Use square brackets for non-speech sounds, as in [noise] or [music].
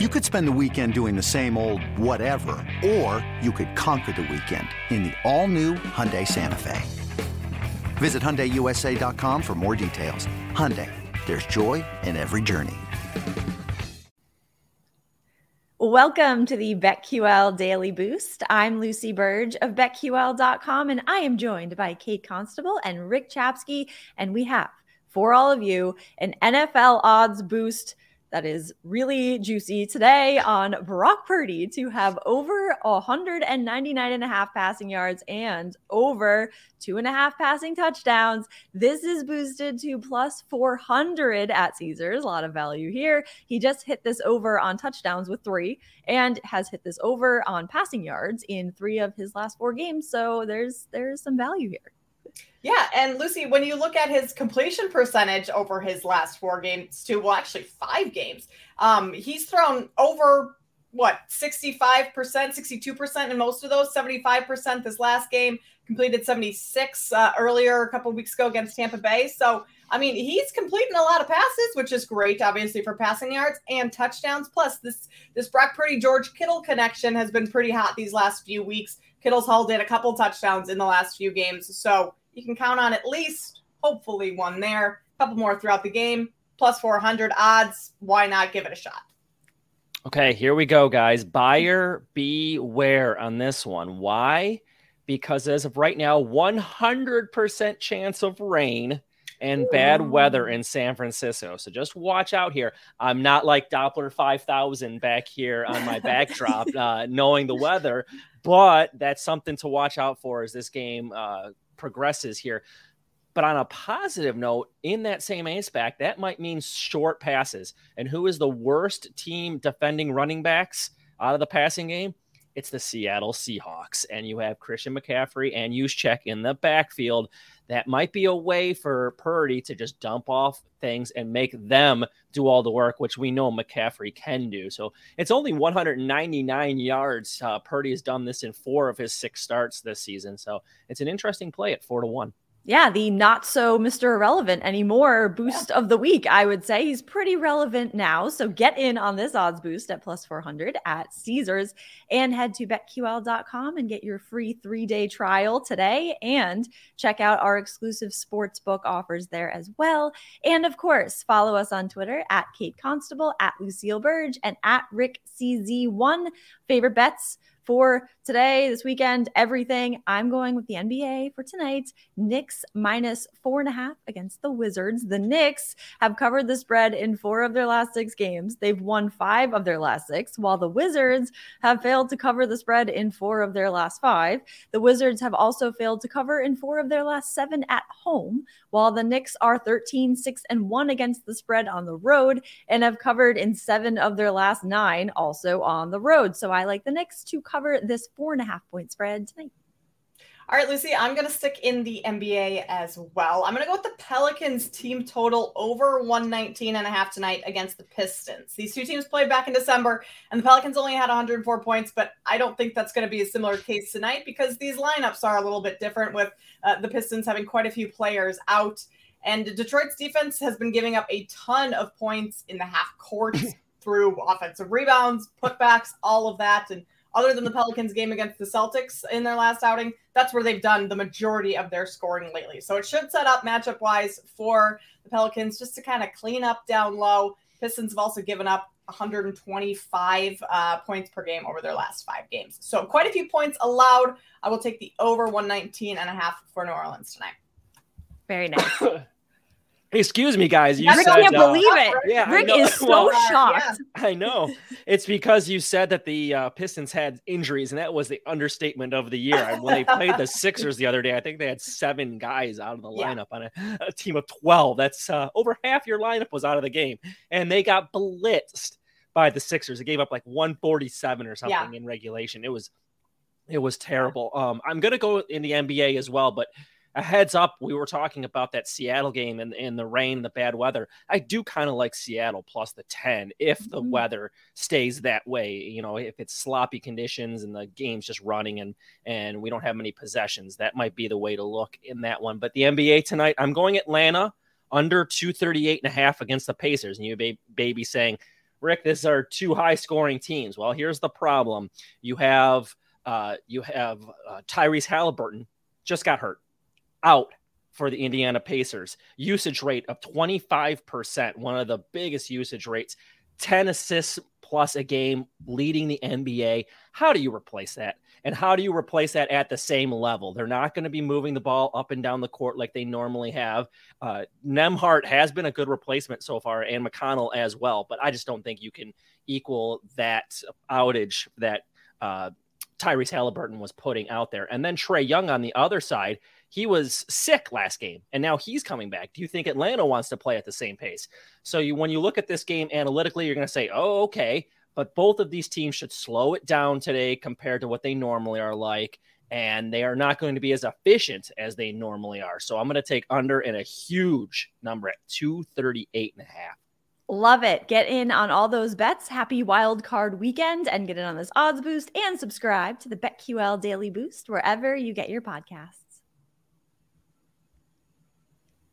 You could spend the weekend doing the same old whatever, or you could conquer the weekend in the all-new Hyundai Santa Fe. Visit HyundaiUSA.com for more details. Hyundai, there's joy in every journey. Welcome to the BetQL Daily Boost. I'm Lucy Burdge of BetQL.com, and I am joined by Kate Constable and Rick Chapsky, and we have for all of you an NFL odds boost – that is really juicy today on Brock Purdy to have over 199 and a half passing yards and over two and a half passing touchdowns. This is boosted to plus 400 at Caesars. A lot of value here. He just hit this over on touchdowns with three and has hit this over on passing yards in three of his last four games. So there's there's some value here. Yeah, and Lucy, when you look at his completion percentage over his last four games, two, well, actually five games, um, he's thrown over what 65%, 62% in most of those, 75% this last game, completed 76 uh, earlier a couple weeks ago against Tampa Bay. So, I mean, he's completing a lot of passes, which is great, obviously, for passing yards and touchdowns. Plus, this this Brock Purdy George Kittle connection has been pretty hot these last few weeks. Kittle's hauled in a couple touchdowns in the last few games. So you can count on at least, hopefully, one there, a couple more throughout the game, plus 400 odds. Why not give it a shot? Okay, here we go, guys. Buyer beware on this one. Why? Because as of right now, 100% chance of rain and bad weather in San Francisco. So just watch out here. I'm not like Doppler 5000 back here on my [laughs] backdrop, uh, knowing the weather, but that's something to watch out for as this game uh, progresses here. But on a positive note, in that same aspect, that might mean short passes. And who is the worst team defending running backs out of the passing game? It's the Seattle Seahawks. And you have Christian McCaffrey and Juszczyk in the backfield. That might be a way for Purdy to just dump off things and make them do all the work, which we know McCaffrey can do. So it's only 199 yards. Uh, Purdy has done this in four of his six starts this season. So it's an interesting play at four to one yeah, the not so Mr. Irrelevant anymore boost yeah. of the week, I would say. He's pretty relevant now. So get in on this odds boost at plus 400 at Caesars and head to betql.com and get your free three day trial today and check out our exclusive sports book offers there as well. And of course, follow us on Twitter at Kate Constable, at Lucille Burdge, and at Rick CZ1. Favorite bets for today, this weekend, everything. I'm going with the NBA for tonight. Knicks minus four and a half against the Wizards. The Knicks have covered the spread in four of their last six games. They've won five of their last six, while the Wizards have failed to cover the spread in four of their last five. The Wizards have also failed to cover in four of their last seven at home, while the Knicks are 13, 6, and 1 against the spread on the road and have covered in seven of their last nine also on the road. So I like the Knicks to cover this four and a half point spread tonight. All right, Lucy, I'm going to stick in the NBA as well. I'm going to go with the Pelicans team total over 119 and a half tonight against the Pistons. These two teams played back in December, and the Pelicans only had 104 points, but I don't think that's going to be a similar case tonight because these lineups are a little bit different with uh, the Pistons having quite a few players out. And Detroit's defense has been giving up a ton of points in the half court [laughs] through offensive rebounds, putbacks, all of that. And other than the Pelicans game against the Celtics in their last outing, that's where they've done the majority of their scoring lately. So it should set up matchup wise for the Pelicans just to kind of clean up down low. Pistons have also given up 125 uh, points per game over their last five games. So quite a few points allowed. I will take the over 119 and a half for New Orleans tonight. Very nice. [laughs] Excuse me, guys. You Rick said, can't uh, believe it. Yeah, Rick is so well, shocked. Yeah. I know. It's because you said that the uh, Pistons had injuries, and that was the understatement of the year. when they played the [laughs] Sixers the other day, I think they had seven guys out of the lineup yeah. on a, a, team of 12. That's uh, over half your lineup was out of the game, and they got blitzed by the Sixers. It gave up like 147 or something yeah. in regulation. It was it was terrible. Um, I'm gonna go in the NBA as well, but a heads up, we were talking about that Seattle game and, and the rain, the bad weather. I do kind of like Seattle plus the 10 if the mm-hmm. weather stays that way. You know, if it's sloppy conditions and the game's just running and and we don't have many possessions, that might be the way to look in that one. But the NBA tonight, I'm going Atlanta under 238 and a half against the Pacers. And you baby saying, Rick, these are two high scoring teams. Well, here's the problem. You have uh, you have uh, Tyrese Halliburton just got hurt out for the Indiana Pacers. Usage rate of 25%, one of the biggest usage rates, 10 assists plus a game, leading the NBA. How do you replace that? And how do you replace that at the same level? They're not going to be moving the ball up and down the court like they normally have. Uh, Nembhard has been a good replacement so far, and McConnell as well. But I just don't think you can equal that outage that uh, Tyrese Halliburton was putting out there. And then Trae Young on the other side, he was sick last game and now he's coming back. Do you think Atlanta wants to play at the same pace? So you, when you look at this game analytically, you're going to say, oh, okay. But both of these teams should slow it down today compared to what they normally are like. And they are not going to be as efficient as they normally are. So I'm going to take under in a huge number at 238 and a half. Love it. Get in on all those bets. Happy wild card weekend and get in on this odds boost and subscribe to the BetQL Daily Boost wherever you get your podcasts.